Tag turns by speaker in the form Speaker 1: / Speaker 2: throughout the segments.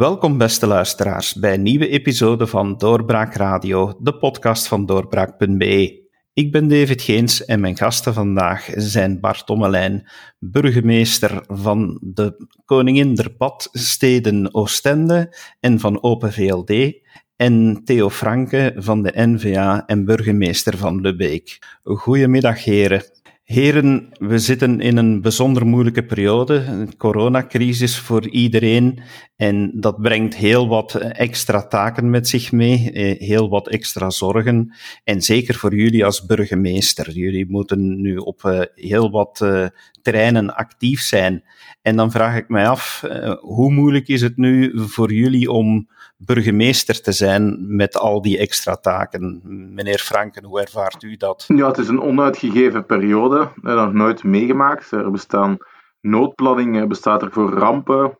Speaker 1: Welkom, beste luisteraars, bij een nieuwe episode van Doorbraak Radio, de podcast van doorbraak.be. Ik ben David Geens en mijn gasten vandaag zijn Bart Tommelijn, burgemeester van de Koningin der Badsteden Oostende en van Open VLD, en Theo Franke van de NVA en burgemeester van Lubeek. Goedemiddag, heren. Heren, we zitten in een bijzonder moeilijke periode, een coronacrisis voor iedereen. En dat brengt heel wat extra taken met zich mee, eh, heel wat extra zorgen. En zeker voor jullie als burgemeester. Jullie moeten nu op eh, heel wat eh, terreinen actief zijn. En dan vraag ik mij af, hoe moeilijk is het nu voor jullie om burgemeester te zijn met al die extra taken. Meneer Franken, hoe ervaart u dat?
Speaker 2: Ja, het is een onuitgegeven periode. Nog nooit meegemaakt. Er bestaan noodplanningen, bestaat er voor rampen,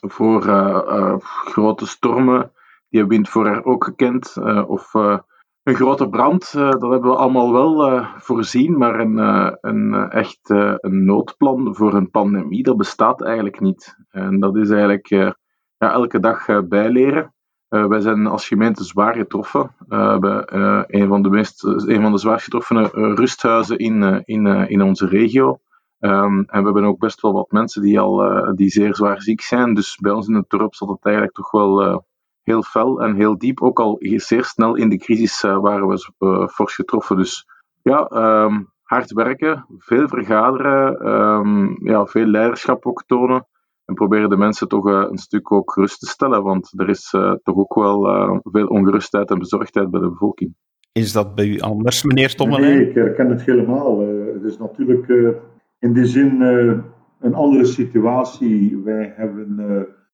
Speaker 2: voor uh, uh, grote stormen. Die hebben we in het ook gekend. Of een grote brand, dat hebben we allemaal wel voorzien. Maar een, een echt een noodplan voor een pandemie, dat bestaat eigenlijk niet. En dat is eigenlijk ja, elke dag bijleren. Wij zijn als gemeente zwaar getroffen. We hebben een, van de meest, een van de zwaarst getroffene rusthuizen in, in, in onze regio. Um, en we hebben ook best wel wat mensen die al die zeer zwaar ziek zijn. Dus bij ons in het dorp zat het eigenlijk toch wel heel fel en heel diep. Ook al zeer snel in de crisis waren we fors getroffen. Dus ja, um, hard werken, veel vergaderen, um, ja, veel leiderschap ook tonen. En proberen de mensen toch uh, een stuk ook gerust te stellen, want er is uh, toch ook wel uh, veel ongerustheid en bezorgdheid bij de bevolking.
Speaker 1: Is dat bij u anders, meneer Tommelijn?
Speaker 3: Nee, ik herken het helemaal. het is natuurlijk in die zin een andere situatie. Wij hebben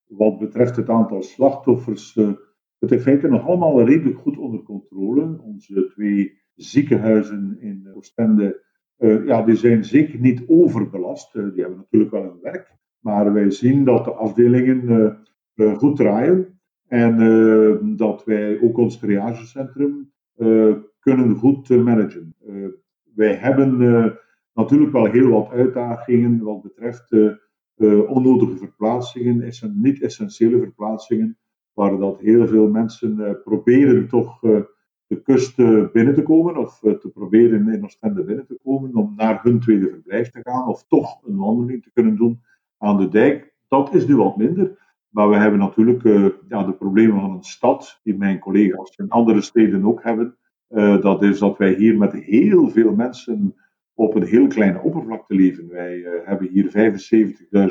Speaker 3: wat betreft het aantal slachtoffers het in feite nog allemaal redelijk goed onder controle. Onze twee ziekenhuizen in Oostende ja, die zijn zeker niet overbelast. die hebben natuurlijk wel een werk. Maar wij zien dat de afdelingen eh, eh, goed draaien en eh, dat wij ook ons triagecentrum kunnen goed managen. wij hebben natuurlijk wel heel wat uitdagingen wat betreft onnodige verplaatsingen, niet-essentiële verplaatsingen, waar dat heel veel mensen proberen toch de kust binnen te komen of te proberen in Oostende binnen te komen om naar hun tweede verblijf te gaan of toch een wandeling te kunnen doen aan de dijk. Dat is nu wat minder. Maar we hebben natuurlijk ja, de problemen van een stad, die mijn collega's in andere steden ook hebben. Dat is dat wij hier met heel veel mensen op een heel kleine oppervlakte leven. Wij uh, hebben hier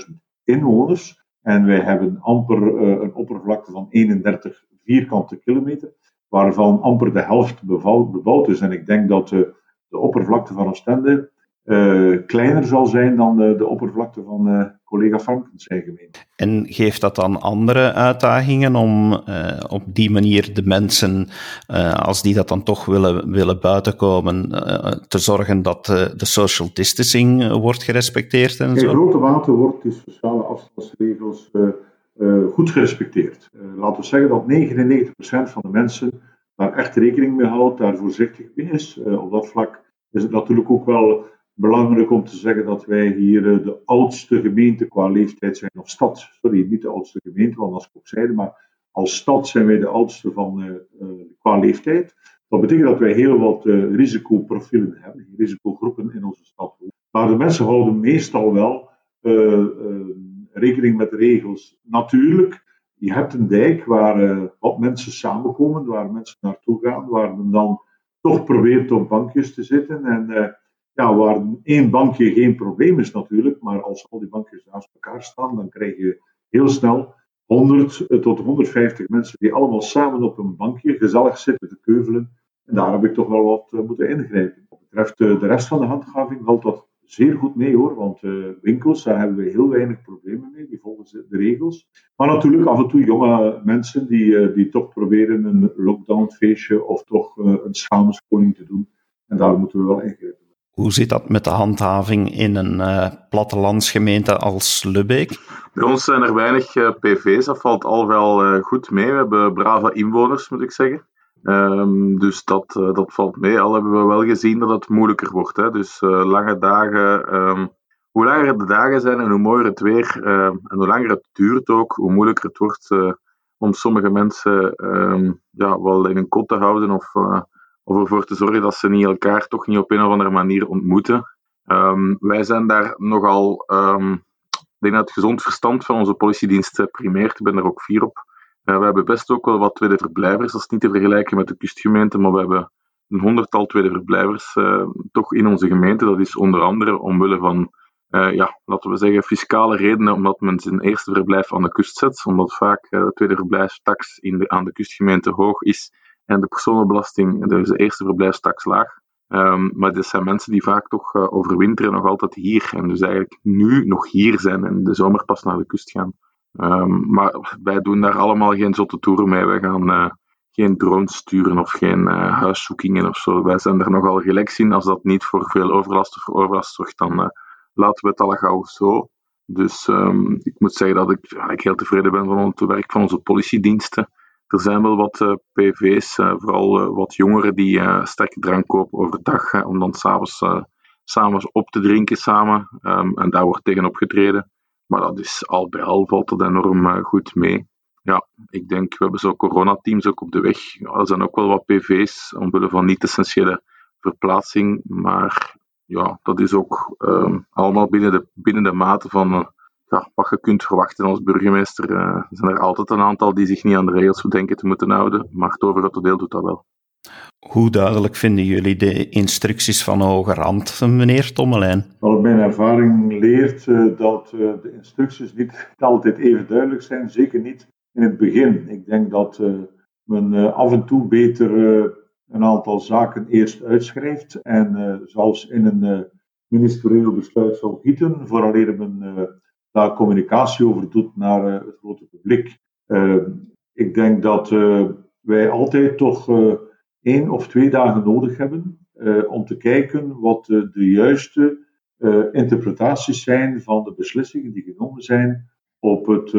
Speaker 3: 75.000 inwoners en wij hebben amper een oppervlakte van 31 vierkante kilometer, waarvan amper de helft bebouwd, is. En ik denk dat de oppervlakte van Oostende kleiner zal zijn dan de, de oppervlakte van collega Frankens zijn gemeente.
Speaker 1: En geeft dat dan andere uitdagingen om uh, op die manier de mensen, als die dat dan toch willen, willen buitenkomen, te zorgen dat de social distancing wordt gerespecteerd en
Speaker 3: In
Speaker 1: zo?
Speaker 3: In grote mate wordt die sociale afstandsregels goed gerespecteerd. laten we zeggen dat 99% van de mensen daar echt rekening mee houdt, daar voorzichtig mee is. op dat vlak is het natuurlijk ook wel belangrijk om te zeggen dat wij hier eh, de oudste gemeente qua leeftijd zijn, of stad, sorry, niet de oudste gemeente, want als ik ook zeiden, maar als stad zijn wij de oudste van, uh, qua leeftijd. Dat betekent dat wij heel wat uh, risicoprofielen hebben, risicogroepen in onze stad. Maar de mensen houden meestal wel rekening met de regels. Natuurlijk, je hebt een dijk waar wat mensen samenkomen, waar mensen naartoe gaan, waar men dan toch probeert op bankjes te zitten en ja, waar één bankje geen probleem is natuurlijk, maar als al die bankjes naast elkaar staan, dan krijg je heel snel 100 eh, tot 150 mensen die allemaal samen op een bankje gezellig zitten te keuvelen. En daar heb ik toch wel wat eh, moeten ingrijpen. Wat betreft eh, de rest van de handhaving valt dat zeer goed mee hoor, want winkels, daar hebben we heel weinig problemen mee, die volgen de regels. Maar natuurlijk af en toe jonge mensen die, die toch proberen een lockdownfeestje of toch een schameskoning te doen. En daar moeten we wel ingrijpen.
Speaker 1: Hoe zit dat met de handhaving in een uh, plattelandsgemeente als Lubbeek?
Speaker 2: Bij ons zijn er weinig uh, PV's, dat valt al wel uh, goed mee. We hebben brave inwoners, moet ik zeggen. Um, dus dat, dat valt mee. Al hebben we wel gezien dat het moeilijker wordt. Hè. Dus lange dagen. Um, hoe langer de dagen zijn en hoe mooier het weer ehm, en hoe langer het duurt ook, hoe moeilijker het wordt om sommige mensen ehm, ja, wel in een kot te houden of, of ervoor te zorgen dat ze niet elkaar toch niet op een of andere manier ontmoeten. Ehm, wij zijn daar nogal, um, ik denk dat het gezond verstand van onze politiediensten primeert. Ik ben er ook fier op. Uh, we hebben best ook wel wat tweede verblijvers. Dat is niet te vergelijken met de kustgemeente, maar we hebben een honderdtal tweede verblijvers uh, toch in onze gemeente. Dat is onder andere omwille van ja, laten we zeggen, fiscale redenen, omdat men zijn eerste verblijf aan de kust zet, omdat vaak de tweede verblijfstax in de, aan de kustgemeente hoog is en de personenbelasting, dus de eerste verblijfstax laag. Um, maar dit zijn mensen die vaak toch uh, overwinteren nog altijd hier en dus eigenlijk nu nog hier zijn en de zomer pas naar de kust gaan. Um, maar wij doen daar allemaal geen zotte toeren mee. Wij gaan geen drones sturen of geen huiszoekingen of zo. Wij zijn er nogal relaxed in. Als dat niet voor veel overlast of overlast zorgt, dan laten we het al gauw zo. Dus um, ik moet zeggen dat ik, ja, ik heel tevreden ben van het werk van onze politiediensten. Er zijn wel wat uh, PV's, uh, vooral uh, wat jongeren die sterke drank kopen overdag, om dan s'avonds samen op te drinken samen. Um, en daar wordt tegen opgetreden. Maar dat is al bij al valt dat enorm goed mee. Ja, ik denk, we hebben zo coronateams ook op de weg. Ja, er zijn ook wel wat PV's, omwille van niet-essentiële verplaatsing. Maar ja, dat is ook um, allemaal binnen de, binnen de mate van ja, wat je kunt verwachten als burgemeester. Uh, zijn er altijd een aantal die zich niet aan de regels denken te moeten houden, maar het overgrote deel doet dat wel.
Speaker 1: Hoe duidelijk vinden jullie de instructies van hoger hand, meneer Tommelijn?
Speaker 3: Wel, mijn ervaring leert uh, dat de instructies niet altijd even duidelijk zijn, zeker niet in het begin. Ik denk dat men af en toe beter een aantal zaken eerst uitschrijft en uh, zelfs in een uh, ministerieel besluit zal gieten, vooraleer men uh, daar communicatie over doet naar het grote publiek. ik denk dat wij altijd toch één of twee dagen nodig hebben om te kijken wat de juiste interpretaties zijn van de beslissingen die genomen zijn op het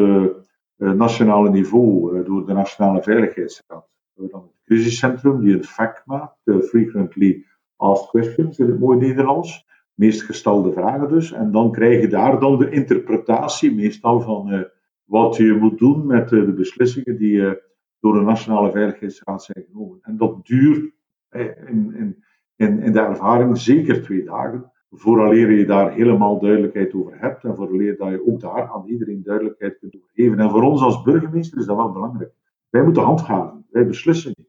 Speaker 3: nationale niveau door de Nationale Veiligheidsraad. dan het crisiscentrum die een vak maakt, Frequently Asked Questions in het mooie Nederlands. Meest gestelde vragen dus. En dan krijg je daar dan de interpretatie, meestal van uh, wat je moet doen met uh, de beslissingen die uh, door de Nationale Veiligheidsraad zijn genomen. En dat duurt in, in, in, de ervaring zeker twee dagen, vooraleer je daar helemaal duidelijkheid over hebt en vooraleer dat je ook daar aan iedereen duidelijkheid kunt geven. En voor ons als burgemeester is dat wel belangrijk. Wij moeten handhaven, wij beslissen niet.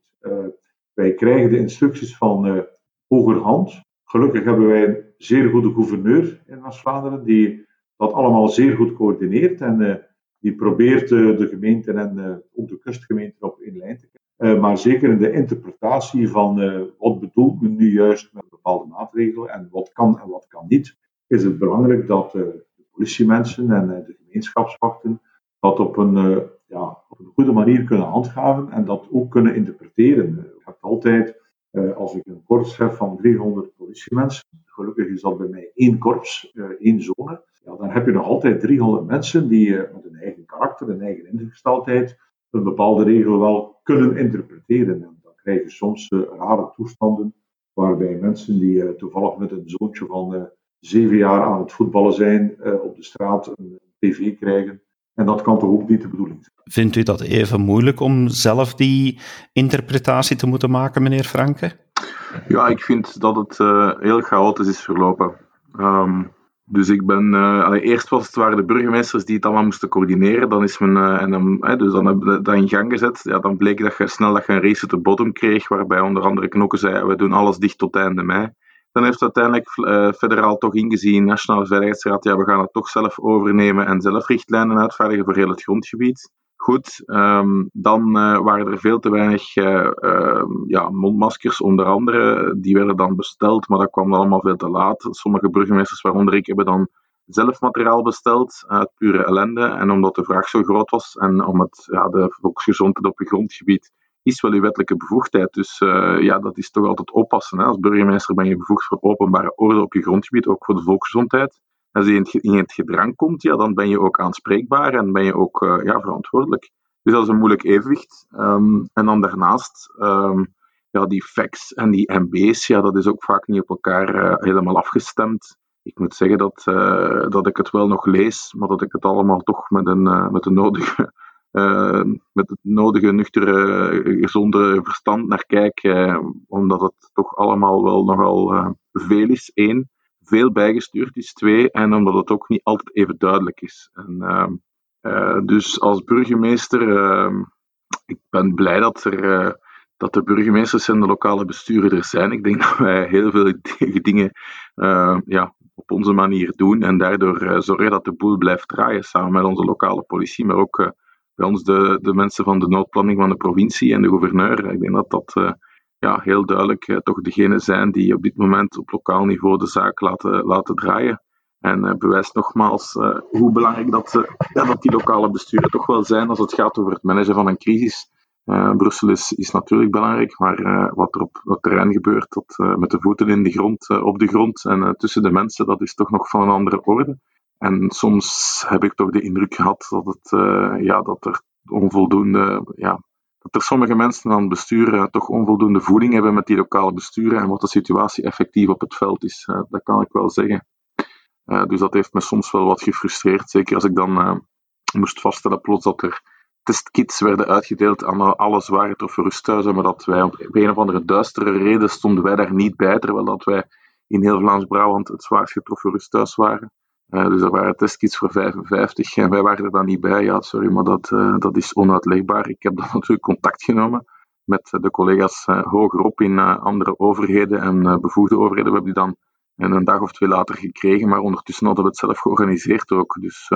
Speaker 3: Wij krijgen de instructies van uh, hogerhand. Gelukkig hebben wij een zeer goede gouverneur in West-Vlaanderen die dat allemaal zeer goed coördineert en uh, die probeert de gemeenten en ook de kustgemeenten op één lijn te krijgen. maar zeker in de interpretatie van wat bedoelt men nu juist met bepaalde maatregelen en wat kan en wat kan niet, is het belangrijk dat de politiemensen en de gemeenschapswachten dat op een ja, op een goede manier kunnen handhaven en dat ook kunnen interpreteren. Je hebt altijd, eh, als ik een korps heb van 300 politiemensen, gelukkig is dat bij mij één korps, eh, één zone, ja, dan heb je nog altijd 300 mensen die eh, met een eigen karakter, een eigen ingesteldheid, een bepaalde regel wel kunnen interpreteren. En dan krijg je soms rare toestanden waarbij mensen die toevallig met een zoontje van zeven jaar aan het voetballen zijn, op de straat een tv krijgen en dat kan toch ook niet de bedoeling zijn.
Speaker 1: Vindt u dat even moeilijk om zelf die interpretatie te moeten maken, meneer Franke?
Speaker 2: Ja, ik vind dat het uh, heel chaotisch is verlopen. Um, dus ik ben, uh, allee, eerst was het waren de burgemeesters die het allemaal moesten coördineren. Dan is men, uh, en dan, hè, dus dan hebben we dat in gang gezet. Ja, dan bleek dat je snel dat je een race to the bottom kreeg, waarbij onder andere Knokken zei, we doen alles dicht tot einde mei. Dan heeft uiteindelijk uh, federaal toch ingezien, Nationale Veiligheidsraad, ja, we gaan het toch zelf overnemen en zelf richtlijnen uitvaardigen voor heel het grondgebied. Goed, um, dan uh, waren er veel te weinig uh, uh, ja, mondmaskers, onder andere. Die werden dan besteld, maar dat kwam dan allemaal veel te laat. Sommige burgemeesters, waaronder ik, hebben dan zelf materiaal besteld uit pure ellende. En omdat de vraag zo groot was en om het, ja, de volksgezondheid op je grondgebied is wel uw wettelijke bevoegdheid. Dus uh, ja, dat is toch altijd oppassen. Hè. Als burgemeester ben je bevoegd voor openbare orde op je grondgebied, ook voor de volksgezondheid. Als je in het, gedrang komt, ja, dan ben je ook aanspreekbaar en ben je ook uh, ja, verantwoordelijk. Dus dat is een moeilijk evenwicht. Um, en dan daarnaast, um, ja, die facts en die MB's, ja, dat is ook vaak niet op elkaar uh, helemaal afgestemd. Ik moet zeggen dat, dat ik het wel nog lees, maar dat ik het allemaal toch met een, met een nodige met het nodige nuchtere, gezonde verstand naar kijk, omdat het toch allemaal wel nogal veel is. Eén, veel bijgestuurd is. Twee, en omdat het ook niet altijd even duidelijk is. En, dus als burgemeester, ik ben blij dat er dat de burgemeesters en de lokale besturen er zijn. Ik denk dat wij heel veel dingen uh, ja, op onze manier doen en daardoor uh, zorgen dat de boel blijft draaien samen met onze lokale politie, maar ook uh, bij ons de, de mensen van de noodplanning van de provincie en de gouverneur. Ik denk dat dat ja, heel duidelijk toch degene zijn die op dit moment op lokaal niveau de zaak laten, laten draaien. En bewijst nogmaals hoe belangrijk dat, ja, dat die lokale besturen toch wel zijn als het gaat over het managen van een crisis. Brussel is, natuurlijk belangrijk, maar wat er op het terrein gebeurt, dat, met de voeten in de grond, op de grond en tussen de mensen, dat is toch nog van een andere orde. En soms heb ik toch de indruk gehad dat, het, ja, dat er onvoldoende, ja, dat er sommige mensen aan het bestuur toch onvoldoende voeding hebben met die lokale besturen en wat de situatie effectief op het veld is. dat kan ik wel zeggen. dus dat heeft me soms wel wat gefrustreerd, zeker als ik dan moest vaststellen plots dat er testkits werden uitgedeeld aan alle zwaar getroffen rusthuizen, maar dat wij op een of andere duistere reden stonden wij daar niet bij, terwijl dat wij in heel Vlaams-Brabant het zwaarst getroffen rusthuis waren. Uh, dus er waren testkits voor 55 en wij waren er dan niet bij. Ja, sorry, maar dat, uh, dat is onuitlegbaar. Ik heb dan natuurlijk contact genomen met de collega's hogerop in andere overheden en bevoegde overheden. We hebben die dan een dag of twee later gekregen, maar ondertussen hadden we het zelf georganiseerd ook. Dus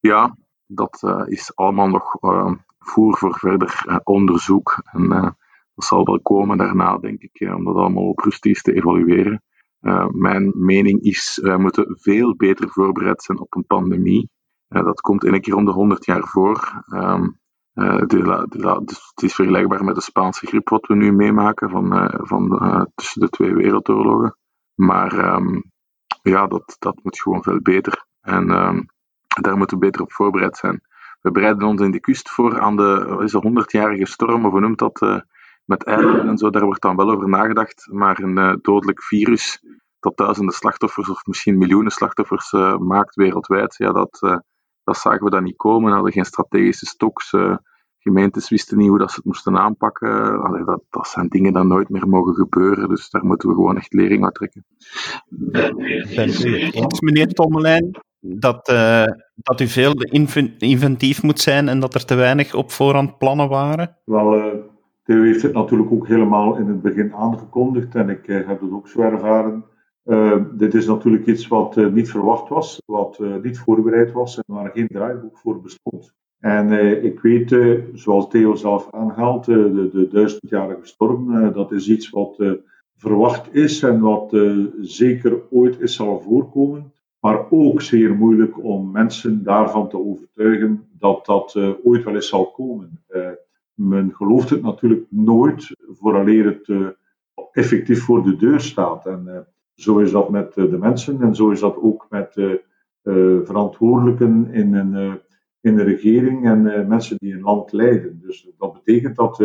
Speaker 2: ja, dat is allemaal nog voer voor verder onderzoek. En dat zal wel komen daarna, denk ik, om dat allemaal op rust is te evalueren. Mijn mening is, wij moeten veel beter voorbereid zijn op een pandemie. dat komt één keer om de 100 jaar voor. Um, de, de, dus het is vergelijkbaar met de Spaanse griep wat we nu meemaken van, van tussen de twee wereldoorlogen. Maar um, ja, dat, dat moet gewoon veel beter. En um, daar moeten we beter op voorbereid zijn. We bereiden ons in de kust voor aan de is een 100-jarige storm, of hoe noemt dat? Met eieren en zo, daar wordt dan wel over nagedacht. Maar een uh, dodelijk virus dat duizenden slachtoffers of misschien miljoenen slachtoffers uh, maakt wereldwijd, ja, dat, dat zagen we dan niet komen. We hadden geen strategische stoks. gemeentes wisten niet hoe dat ze het moesten aanpakken. Allee, dat, dat zijn dingen die nooit meer mogen gebeuren. Dus daar moeten we gewoon echt lering uit trekken.
Speaker 1: Ben u eens, meneer Tommelijn? dat, uh, dat u veel inventief moet zijn en dat er te weinig op voorhand plannen waren?
Speaker 3: Wel, uh, Theo heeft het natuurlijk ook helemaal in het begin aangekondigd en ik uh, heb het ook zo ervaren. dit is natuurlijk iets wat niet verwacht was, wat niet voorbereid was en waar geen draaiboek voor bestond. En ik weet, zoals Theo zelf aanhaalt, de, de duizendjarige storm, dat is iets wat verwacht is en wat zeker ooit is zal voorkomen maar ook zeer moeilijk om mensen daarvan te overtuigen dat dat ooit wel eens zal komen. Men gelooft het natuurlijk nooit vooraleer het uh, effectief voor de deur staat. En zo is dat met de mensen en zo is dat ook met verantwoordelijken in in de regering en mensen die een land leiden. Dus dat betekent dat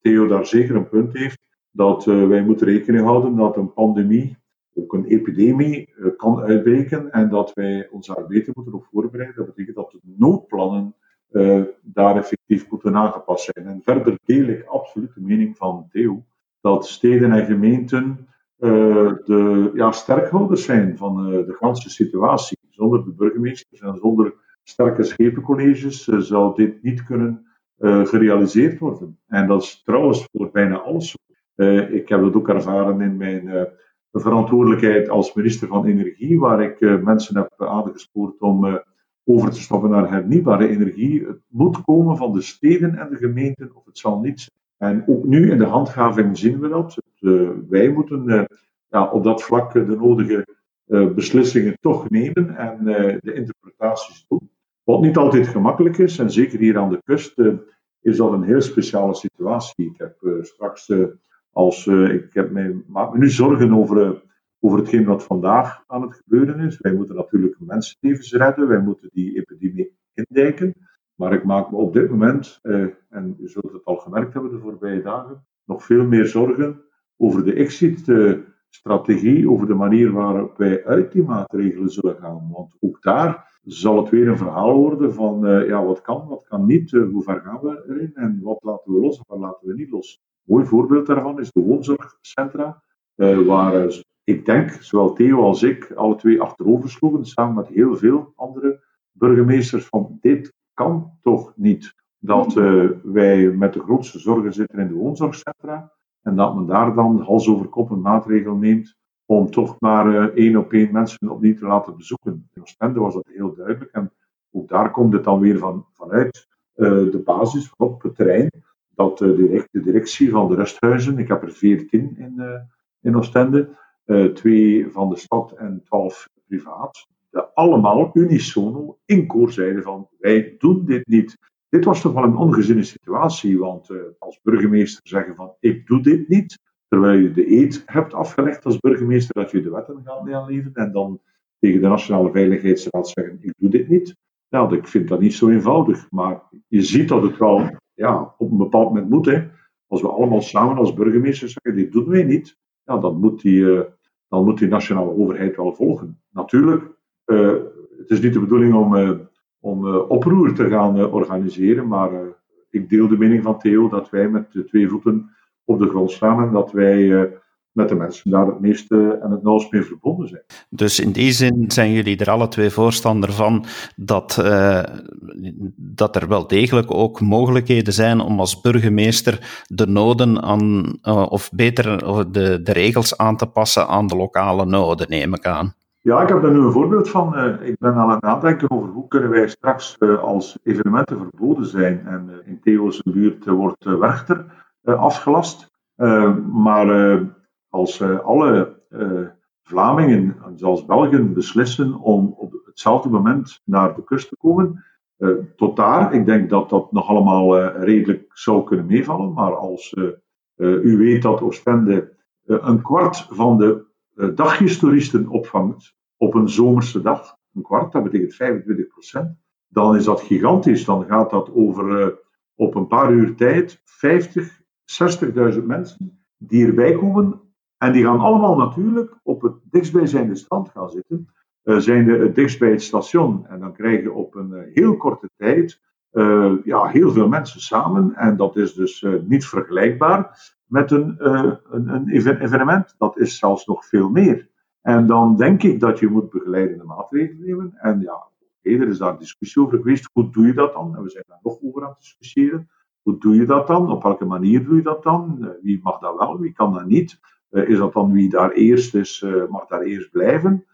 Speaker 3: Theo daar zeker een punt heeft dat wij moeten rekening houden dat een pandemie ook een epidemie kan uitbreken en dat wij ons daar beter moeten op voorbereiden. Dat betekent dat de noodplannen daar effectief moeten aangepast zijn. En verder deel ik absoluut de mening van Theo dat steden en gemeenten uh, de ja, sterkhouders zijn van de ganse situatie. Zonder de burgemeesters en zonder sterke schepencolleges zou dit niet kunnen gerealiseerd worden. En dat is trouwens voor bijna alles. ik heb dat ook ervaren in mijn de verantwoordelijkheid als minister van Energie, waar ik uh, mensen heb aangespoord om uh, over te stappen naar hernieuwbare energie. Het moet komen van de steden en de gemeenten, of het zal niet. En ook nu in de handhaving zien we dat. Uh, wij moeten ja, op dat vlak de nodige beslissingen toch nemen en de interpretaties doen. Wat niet altijd gemakkelijk is, en zeker hier aan de kust, is dat een heel speciale situatie. Ik heb straks als, ik heb mij, maak me nu zorgen over, over hetgeen wat vandaag aan het gebeuren is. Wij moeten natuurlijk mensenlevens redden, wij moeten die epidemie indijken. Maar ik maak me op dit moment, uh, en u zult het al gemerkt hebben de voorbije dagen, nog veel meer zorgen over de exit-strategie, over de manier waarop wij uit die maatregelen zullen gaan. Want ook daar zal het weer een verhaal worden van uh, ja, wat kan, wat kan niet, uh, hoe ver gaan we erin en wat laten we los en wat laten we niet los. Een mooi voorbeeld daarvan is de woonzorgcentra, uh, waar ik denk, zowel Theo als ik, alle twee achterover sloegen, samen met heel veel andere burgemeesters, van dit kan toch niet. Dat wij met de grootste zorgen zitten in de woonzorgcentra en dat men daar dan hals over kop een maatregel neemt om toch maar uh, één op één mensen opnieuw te laten bezoeken. In Oostende was dat heel duidelijk en ook daar komt het dan weer van, vanuit uh, de basis, op het terrein, dat de, de, directie van de rusthuizen, ik heb er veertien in, in Oostende, twee van de stad en twaalf privaat, allemaal unisono in zeiden van wij doen dit niet. Dit was toch wel een ongezinde situatie, want als burgemeester zeggen van ik doe dit niet, terwijl je de eed hebt afgelegd als burgemeester dat je de wetten gaat naleven en dan tegen de Nationale Veiligheidsraad zeggen, ik doe dit niet. Nou, ik vind dat niet zo eenvoudig, maar je ziet dat het wel ja, op een bepaald moment moet. Hè. Als we allemaal samen als burgemeesters zeggen, dit doen wij niet, ja, dan, moet die, uh, dan moet die nationale overheid wel volgen. Natuurlijk, uh, het is niet de bedoeling om, uh, om oproer te gaan organiseren, maar ik deel de mening van Theo dat wij met de twee voeten op de grond staan en dat wij eh, met de mensen daar het meeste en het nauwst mee verbonden zijn.
Speaker 1: Dus in die zin zijn jullie er alle twee voorstander van dat, uh, dat er wel degelijk ook mogelijkheden zijn om als burgemeester de noden aan, uh, of beter de, de regels aan te passen aan de lokale noden, neem ik aan.
Speaker 3: Ja, ik heb daar nu een voorbeeld van. Uh, ik ben aan het nadenken over hoe kunnen wij straks als evenementen verboden zijn. En in Theo's buurt wordt Werchter eh, afgelast. Eh, maar eh, als alle Vlamingen, zoals Belgen, beslissen om op hetzelfde moment naar de kust te komen, tot daar, ik denk dat dat nog allemaal redelijk zou kunnen meevallen. Maar als u weet dat Oostende een kwart van de dagjestoeristen opvangt op een zomerse dag, een kwart, dat betekent 25 procent, dan is dat gigantisch. Dan gaat dat over op een paar uur tijd 50 60.000 mensen die erbij komen. En die gaan allemaal natuurlijk op het dichtstbijzijnde strand gaan zitten. Uh, zijn de, het dichtst bij het station. En dan krijg je op een uh, heel korte tijd uh, ja, heel veel mensen samen. En dat is dus niet vergelijkbaar met een, een, een evenement. Dat is zelfs nog veel meer. En dan denk ik dat je moet begeleidende maatregelen nemen. En ja, er is daar discussie over geweest. Hoe doe je dat dan? En we zijn daar nog over aan het discussiëren. Hoe doe je dat dan? Op welke manier doe je dat dan? Eh, wie mag dat wel, wie kan dat niet? Eh, is dat dan wie daar eerst is, eh, mag daar eerst blijven?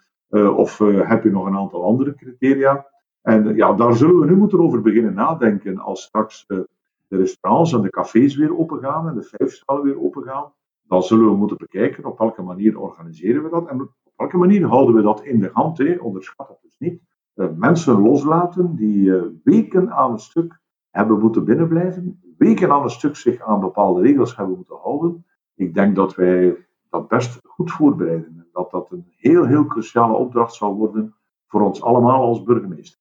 Speaker 3: of heb je nog een aantal andere criteria? En ja, daar zullen we nu moeten over beginnen nadenken als straks de restaurants en de cafés weer opengaan en de vijfstralen weer opengaan. Dan zullen we moeten bekijken op welke manier organiseren we dat en op welke manier houden we dat in de hand. Hè? Onderschat het dus niet. mensen loslaten die weken aan een stuk hebben moeten binnenblijven, weken aan een stuk zich aan bepaalde regels hebben moeten houden. Ik denk dat wij dat best goed voorbereiden. En dat dat een heel, heel cruciale opdracht zal worden voor ons allemaal als burgemeester.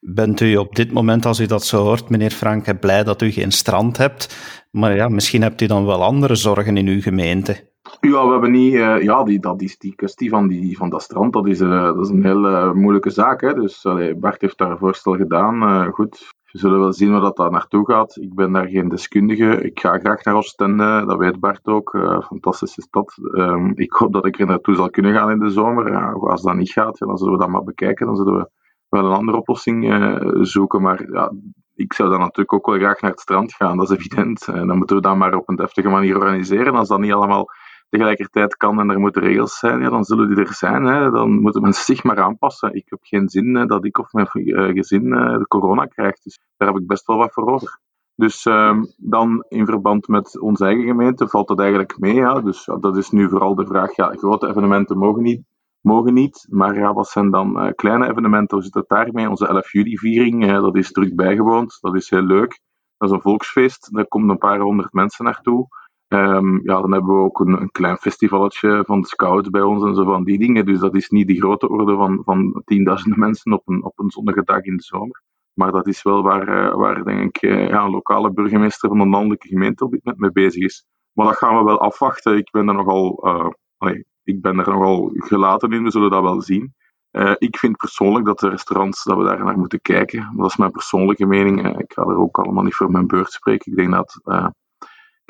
Speaker 1: Bent u op dit moment, als u dat zo hoort, meneer Franke, blij dat u geen strand hebt? Maar ja, misschien hebt u dan wel andere zorgen in uw gemeente.
Speaker 2: Ja, we hebben niet. Uh, ja, die, dat is die kwestie van, die, van dat strand, dat is, uh, dat is een heel uh, moeilijke zaak. Hè? Dus allee, Bart heeft daar een voorstel gedaan. goed, we zullen wel zien waar dat, naartoe gaat. Ik ben daar geen deskundige. Ik ga graag naar Oostende, dat weet Bart ook. Uh, fantastische stad. Um, ik hoop dat ik er naartoe zal kunnen gaan in de zomer. Als dat niet gaat, dan zullen we dat maar bekijken. Dan zullen we wel een andere oplossing uh, zoeken. Maar ja, ik zou dan natuurlijk ook wel graag naar het strand gaan, dat is evident. En dan moeten we dat maar op een deftige manier organiseren. Als dat niet allemaal tegelijkertijd kan en er moeten regels zijn, ja, dan zullen die er zijn. Hè. Dan moeten mensen zich maar aanpassen. Ik heb geen zin hè, dat ik of mijn uh, gezin uh, de corona krijgt. Dus daar heb ik best wel wat voor over. Dus uh, dan in verband met onze eigen gemeente valt dat eigenlijk mee. Ja. Dus dat is nu vooral de vraag, ja, grote evenementen mogen niet. Mogen niet, maar wat zijn dan uh, kleine evenementen? Hoe zit het daarmee? Onze 11 juli viering, dat is druk bijgewoond. Dat is heel leuk. Dat is een volksfeest. Daar komen een paar honderd mensen naartoe. Um, ja, dan hebben we ook een, een, klein festivalletje van de scouts bij ons en zo van die dingen. Dus dat is niet die grote orde van, van tienduizenden mensen op een, op een zonnige dag in de zomer. Maar dat is wel waar, uh, waar denk ik, uh, ja, een lokale burgemeester van een landelijke gemeente op dit moment mee bezig is. Maar dat gaan we wel afwachten. Ik ben er nogal, uh, allee, ik ben er nogal gelaten in, we zullen dat wel zien. Ik vind persoonlijk dat de restaurants, dat we daar naar moeten kijken. Maar dat is mijn persoonlijke mening. Ik ga er ook allemaal niet voor mijn beurt spreken. Ik denk dat...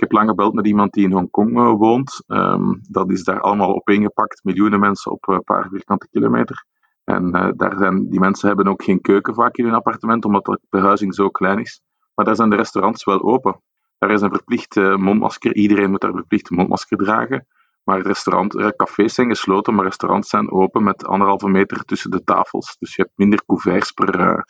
Speaker 2: Uh, ik heb lang gebeld met iemand die in Hongkong woont. Um, dat is daar allemaal opeengepakt. Miljoenen mensen op een paar vierkante kilometer. En daar zijn, die mensen hebben ook geen keuken vaak in hun appartement, omdat de verhuizing zo klein is. Maar daar zijn de restaurants wel open. Daar is een verplicht mondmasker. Iedereen moet daar verplicht mondmasker dragen. Maar restaurant, eh, cafés zijn gesloten, maar restaurants zijn open met anderhalve meter tussen de tafels. Dus je hebt minder couverts per, uh,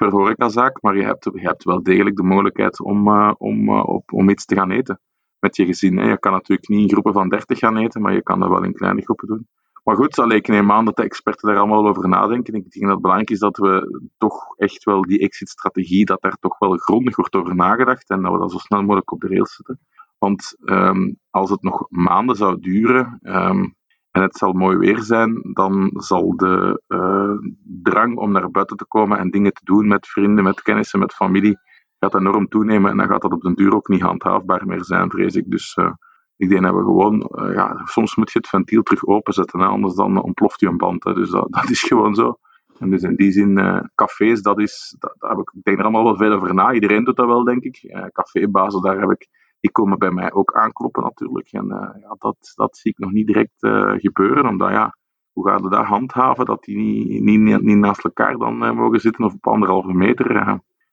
Speaker 2: per horecazaak, maar je hebt, je hebt wel degelijk de mogelijkheid om, uh, om, op, om iets te gaan eten met je gezin. Hè. Je kan natuurlijk niet in groepen van 30 gaan eten, maar je kan dat wel in kleine groepen doen. Maar goed, allee, ik neem aan dat de experten daar allemaal over nadenken. Ik denk dat het belangrijk is dat we toch echt wel die exit-strategie, dat daar toch wel grondig wordt over nagedacht en dat we dat zo snel mogelijk op de rails zetten. Want um, als het nog maanden zou duren um, en het zal mooi weer zijn, dan zal de uh, drang om naar buiten te komen en dingen te doen met vrienden, met kennissen, met familie, gaat enorm toenemen. En dan gaat dat op den duur ook niet handhaafbaar meer zijn, vrees ik. Dus uh, ik denk dat we gewoon, uh, ja, soms moet je het ventiel terug openzetten, hè, anders dan ontploft je een band. Hè. Dus dat, dat is gewoon zo. En dus in die zin, cafés, dat is, dat, daar heb ik, ik denk er allemaal wel veel over na. Iedereen doet dat wel, denk ik. Cafébazen, daar heb ik die komen bij mij ook aankloppen natuurlijk. En uh, ja, dat, dat zie ik nog niet direct uh, gebeuren, omdat ja, hoe gaan we dat handhaven dat die niet, niet, niet naast elkaar dan uh, mogen zitten of op anderhalve meter?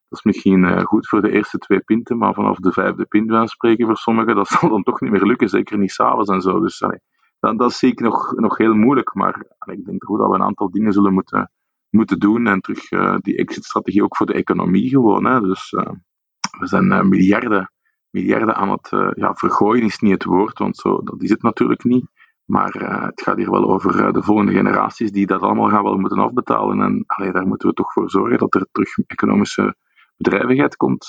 Speaker 2: dat is misschien goed voor de eerste twee pinten, maar vanaf de vijfde pint gaan spreken voor sommigen, dat zal dan toch niet meer lukken, zeker niet s'avonds en zo. Dus dat, dat zie ik nog, nog heel moeilijk, maar ik denk goed dat we een aantal dingen zullen moeten, moeten doen en terug die exit-strategie ook voor de economie gewoon. Hè. Dus we zijn miljarden miljarden aan het uh, ja, vergooien is niet het woord, want zo, dat is het natuurlijk niet. Maar uh, het gaat hier wel over uh, de volgende generaties die dat allemaal gaan wel moeten afbetalen. En allee, daar moeten we toch voor zorgen dat er terug economische bedrijvigheid komt.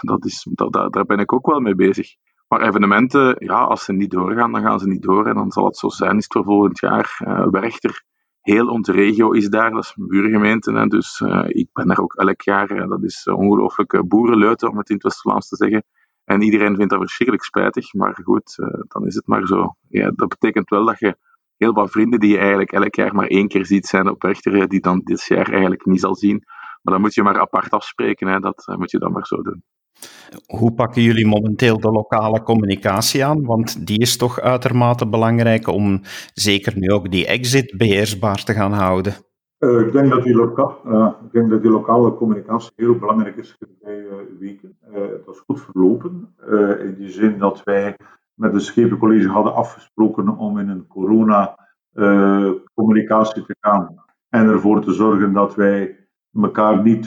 Speaker 2: dat is, dat, daar ben ik ook wel mee bezig. Maar evenementen, ja, als ze niet doorgaan, dan gaan ze niet door. En dan zal het zo zijn, is het voor volgend jaar. Werchter, heel onze regio is daar, dat is een buurgemeente. En dus ik ben daar ook elk jaar. dat is ongelooflijk boerenleuten, om het in het West-Vlaams te zeggen. En iedereen vindt dat verschrikkelijk spijtig, maar goed, uh, dan is het maar zo. Ja, dat betekent wel dat je heel wat vrienden die je eigenlijk elk jaar maar één keer ziet zijn op rechter, die dan dit jaar eigenlijk niet zal zien. Maar dan moet je maar apart afspreken, hè. dat uh, moet je dan maar zo doen.
Speaker 1: Hoe pakken jullie momenteel de lokale communicatie aan? Want die is toch uitermate belangrijk om zeker nu ook die exit beheersbaar te gaan houden.
Speaker 3: Uh, ik, denk dat die uh, ik denk dat die lokale communicatie heel belangrijk is de uh, weken. het was goed verlopen, in die zin dat wij met het Schepencollege hadden afgesproken om in een corona-communicatie te gaan en ervoor te zorgen dat wij elkaar niet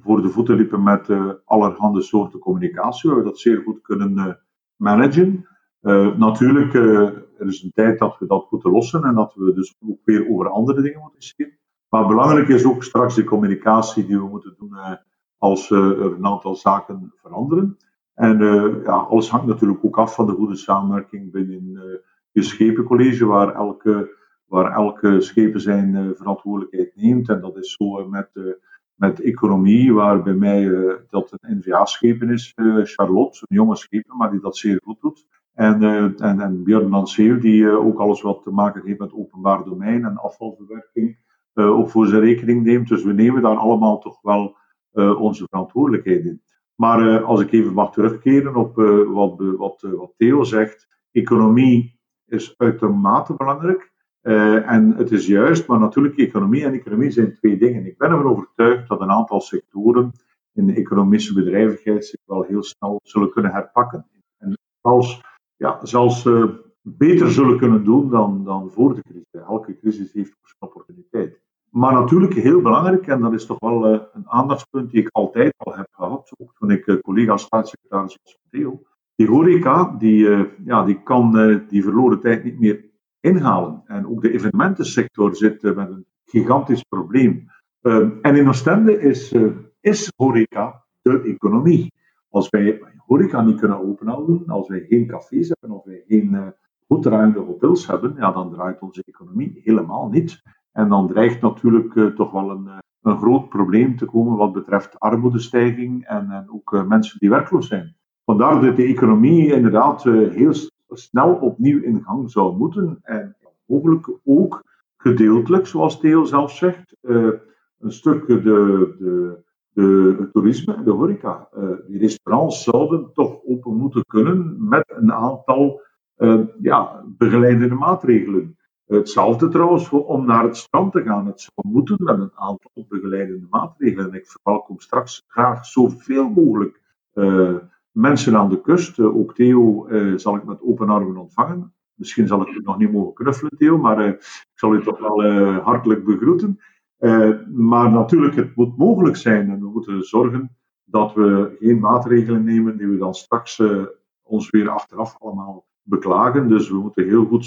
Speaker 3: voor de voeten liepen met allerhande soorten communicatie. We dat zeer goed kunnen managen. natuurlijk, er is een tijd dat we dat moeten lossen en dat we dus ook weer over andere dingen moeten schrijven. Maar belangrijk is ook straks de communicatie die we moeten doen uh, als er een aantal zaken veranderen. En uh, ja, alles hangt natuurlijk ook af van de goede samenwerking binnen je schepencollege, waar elke, waar elke schepen zijn verantwoordelijkheid neemt. En dat is zo met, met economie, waar bij mij dat een NVA-schepen is, Charlotte, een jonge schepen, maar die dat zeer goed doet. En, en, en Björn die ook alles wat te maken heeft met openbaar domein en afvalverwerking ook voor zijn rekening neemt. Dus we nemen daar allemaal toch wel uh, onze verantwoordelijkheid in. Maar uh, als ik even mag terugkeren op wat, wat, wat Theo zegt, economie is uitermate belangrijk. en het is juist, maar natuurlijk, economie en economie zijn twee dingen. Ik ben ervan overtuigd dat een aantal sectoren in de economische bedrijvigheid zich wel heel snel zullen kunnen herpakken. En als, ja, zelfs beter zullen kunnen doen dan, dan voor de crisis. Elke crisis heeft een opportuniteit. Maar natuurlijk heel belangrijk, en dat is toch wel uh, een aandachtspunt die ik altijd al heb gehad, ook toen ik uh, collega staatssecretaris was van Theo. Die horeca, die, uh, ja, die kan die verloren tijd niet meer inhalen. En ook de evenementensector zit met een gigantisch probleem. en in Oostende is, is horeca de economie. Als wij horeca niet kunnen openhouden, als wij geen cafés hebben, of wij geen goed draaiende hotels hebben, ja, dan draait onze economie helemaal niet. En dan dreigt natuurlijk uh, toch wel een, eh, een groot probleem te komen wat betreft armoedestijging en, en ook uh, mensen die werkloos zijn. Vandaar dat de economie inderdaad heel snel opnieuw in gang zou moeten en mogelijk ook gedeeltelijk, zoals Theo zelf zegt. een stuk de, de, de, toerisme en de horeca. die restaurants zouden toch open moeten kunnen met een aantal ja, begeleidende maatregelen. Hetzelfde trouwens om naar het strand te gaan. Het zou moeten met een aantal begeleidende maatregelen. Ik verwelkom straks graag zoveel mogelijk uh, mensen aan de kust. Uh, ook Theo uh, zal ik met open armen ontvangen. Misschien zal ik u nog niet mogen knuffelen, Theo, maar ik zal u toch wel hartelijk begroeten. maar natuurlijk, het moet mogelijk zijn en we moeten zorgen dat we geen maatregelen nemen die we dan straks ons weer achteraf allemaal beklagen. Dus we moeten heel goed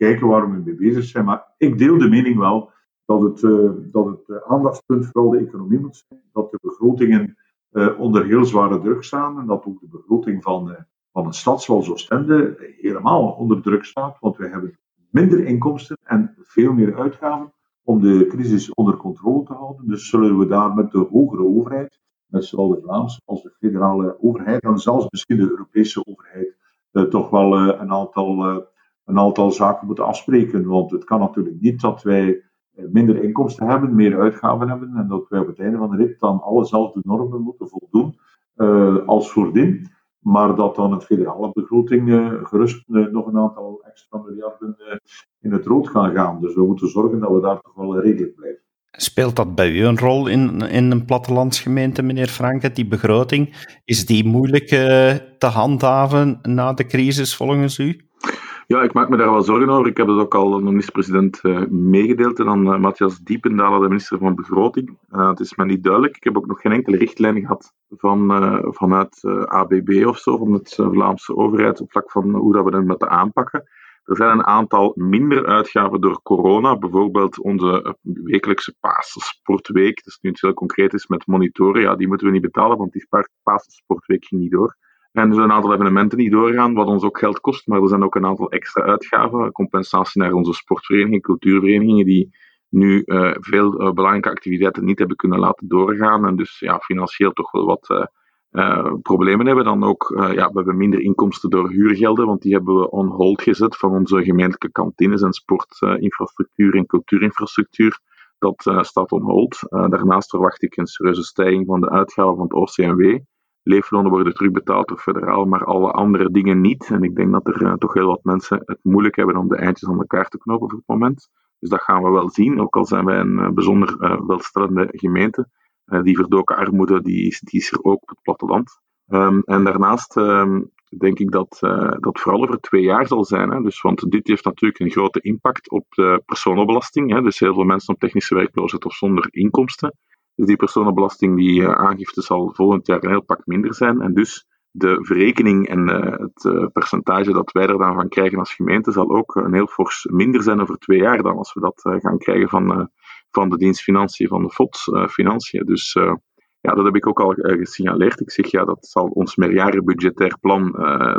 Speaker 3: kijken waar we mee bezig zijn. Maar ik deel de mening wel dat het, uh, dat het uh, aandachtspunt vooral de economie moet zijn. Dat de begrotingen uh, onder heel zware druk staan. En dat ook de begroting van, van een stad zoals Oostende helemaal onder druk staat. Want we hebben minder inkomsten en veel meer uitgaven om de crisis onder controle te houden. Dus zullen we daar met de hogere overheid, met zowel de Vlaamse als de federale overheid, en zelfs misschien de Europese overheid, toch wel een aantal een aantal zaken moeten afspreken. Want het kan natuurlijk niet dat wij eh, minder inkomsten hebben, meer uitgaven hebben en dat wij op het einde van de rit dan allezelfde normen moeten voldoen uh, als voordien. Maar dat dan een federale begroting uh, gerust nog een aantal extra miljarden in het rood gaan gaan. Dus we moeten zorgen dat we daar toch wel redelijk blijven.
Speaker 1: Speelt dat bij u een rol in, in een plattelandsgemeente, meneer Franke, die begroting? Is die moeilijk te handhaven na de crisis volgens u?
Speaker 2: Ja, ik maak me daar wel zorgen over. Ik heb het ook al aan de minister-president uh, meegedeeld en aan uh, Matthias Diependalen, de minister van Begroting. Uh, het is me niet duidelijk. Ik heb ook nog geen enkele richtlijn gehad van, vanuit ABB of zo, van het Vlaamse overheid, op vlak van hoe dat we dat moeten aanpakken. Er zijn een aantal minder uitgaven door corona, bijvoorbeeld onze wekelijkse Paassportweek, dat is nu iets heel concreet is met monitoren, ja, die moeten we niet betalen, want die Paassportweek ging niet door. En er zijn een aantal evenementen die doorgaan, wat ons ook geld kost, maar er zijn ook een aantal extra uitgaven, compensatie naar onze sportverenigingen, cultuurverenigingen, die nu uh, veel uh, belangrijke activiteiten niet hebben kunnen laten doorgaan en dus ja, financieel toch wel wat uh, problemen hebben. Dan ook, ja, we hebben minder inkomsten door huurgelden, want die hebben we on hold gezet van onze gemeentelijke kantines en sportinfrastructuur en cultuurinfrastructuur. Dat staat on hold. daarnaast verwacht ik een serieuze stijging van de uitgaven van het OCMW leeflonen worden terugbetaald door federaal, maar alle andere dingen niet. En ik denk dat er uh, toch heel wat mensen het moeilijk hebben om de eindjes aan elkaar te knopen voor het moment. Dus dat gaan we wel zien, ook al zijn wij een uh, bijzonder uh, welstellende gemeente. die verdoken armoede die is, die is er ook op het platteland. Um, en daarnaast um, denk ik dat dat vooral over twee jaar zal zijn. Hè. Dus, want dit heeft natuurlijk een grote impact op de personenbelasting. Hè. Dus heel veel mensen op technische werkloosheid of zonder inkomsten. Dus die personenbelasting, die uh, aangifte zal volgend jaar een heel pak minder zijn. En dus de verrekening en uh, het uh, percentage dat wij er dan van krijgen als gemeente zal ook een heel fors minder zijn over twee jaar dan als we dat gaan krijgen van, van de dienst Financiën, van de FODS Financiën. Dus ja, dat heb ik ook al gesignaleerd. Ik zeg ja, dat zal ons meerjarenbudgetair plan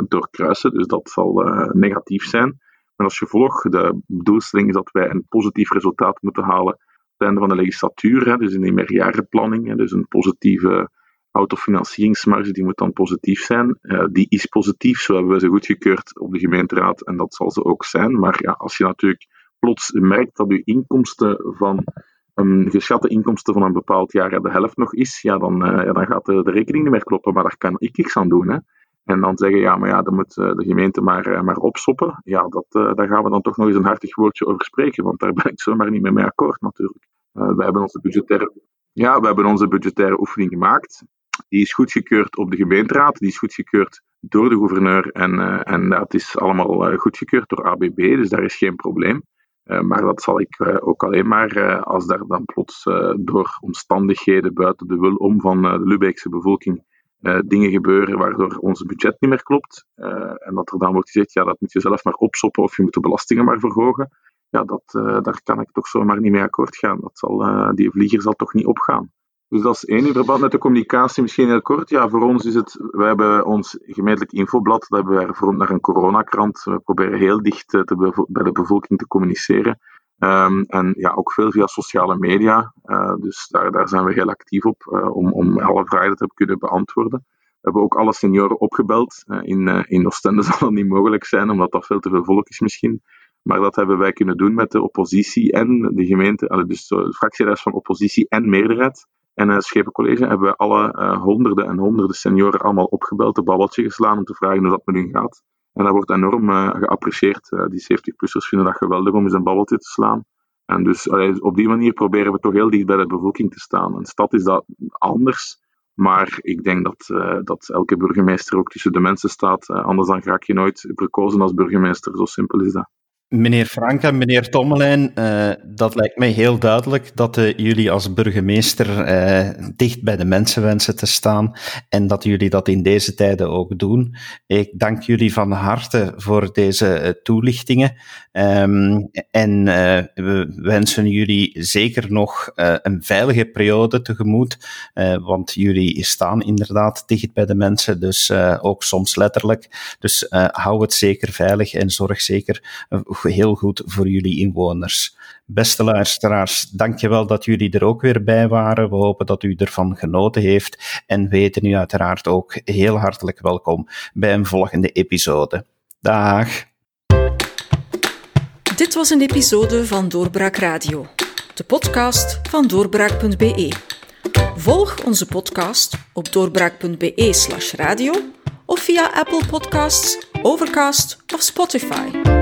Speaker 2: doorkruisen, dus dat zal negatief zijn. Maar als gevolg, de doelstelling is dat wij een positief resultaat moeten halen einde van de legislatuur, hè, dus in die meerjarenplanning, hè, dus een positieve autofinancieringsmarge, die moet dan positief zijn. Uh, die is positief, zo hebben we ze goedgekeurd op de gemeenteraad en dat zal ze ook zijn. Maar ja, als je natuurlijk plots merkt dat je inkomsten van een geschatte inkomsten van een bepaald jaar de helft nog is, ja, dan, uh, ja, dan gaat de, de, rekening niet meer kloppen. Maar daar kan ik niks aan doen. Hè. En dan zeggen, ja, maar ja, dan moet eh, de gemeente maar, maar opstoppen. Ja, dat, daar gaan we dan toch nog eens een hartig woordje over spreken, want daar ben ik zomaar niet mee mee akkoord natuurlijk. We, hebben onze budgettaire, ja, we hebben onze budgettaire oefening gemaakt. Die is goedgekeurd op de gemeenteraad, die is goedgekeurd door de gouverneur en, en dat is allemaal goedgekeurd door ABB, dus daar is geen probleem. maar dat zal ik ook alleen maar als daar dan plots door omstandigheden buiten de wil om van de Lubeekse bevolking dingen gebeuren waardoor ons budget niet meer klopt. en dat er dan wordt gezegd, ja, dat moet je zelf maar opsoppen of je moet de belastingen maar verhogen ja, dat, uh, daar kan ik toch zomaar niet mee akkoord gaan. Dat zal, die vlieger zal toch niet opgaan. Dus dat is één. In verband met de communicatie, misschien heel kort. Ja, voor ons is het, we hebben ons gemeentelijk infoblad, dat hebben we hervormd naar een coronakrant. We proberen heel dicht te bij de bevolking te communiceren. Um, en ja, ook veel via sociale media. dus daar, daar zijn we heel actief op, om, om alle vragen te kunnen beantwoorden. We hebben ook alle senioren opgebeld. in, in Oostende zal dat niet mogelijk zijn, omdat dat veel te veel volk is misschien. Maar dat hebben wij kunnen doen met de oppositie en de gemeente, dus de van oppositie en meerderheid. En het Schepencollege hebben we alle honderden en honderden senioren allemaal opgebeld, een babbeltje geslaan om te vragen hoe dat met hun gaat. En dat wordt enorm uh, geapprecieerd. Uh, die 70-plussers vinden dat geweldig om eens een babbeltje te slaan. En dus op die manier proberen we toch heel dicht bij de bevolking te staan. Een stad is dat anders, maar ik denk dat, uh, dat elke burgemeester ook tussen de mensen staat. anders dan raak je nooit verkozen als burgemeester. Zo simpel is dat.
Speaker 1: Meneer Frank en meneer Tommelijn, uh, dat lijkt mij heel duidelijk dat uh, jullie als burgemeester uh, dicht bij de mensen wensen te staan en dat jullie dat in deze tijden ook doen. Ik dank jullie van harte voor deze toelichtingen um, en we wensen jullie zeker nog een veilige periode tegemoet, want jullie staan inderdaad dicht bij de mensen, dus ook soms letterlijk. Dus hou het zeker veilig en zorg zeker heel goed voor jullie inwoners. Beste luisteraars, dankjewel dat jullie er ook weer bij waren. We hopen dat u ervan genoten heeft en weten u uiteraard ook heel hartelijk welkom bij een volgende episode. Dag.
Speaker 4: Dit was een episode van Doorbraak Radio, de podcast van doorbraak.be. Volg onze podcast op doorbraak.be/radio of via Apple Podcasts, Overcast of Spotify.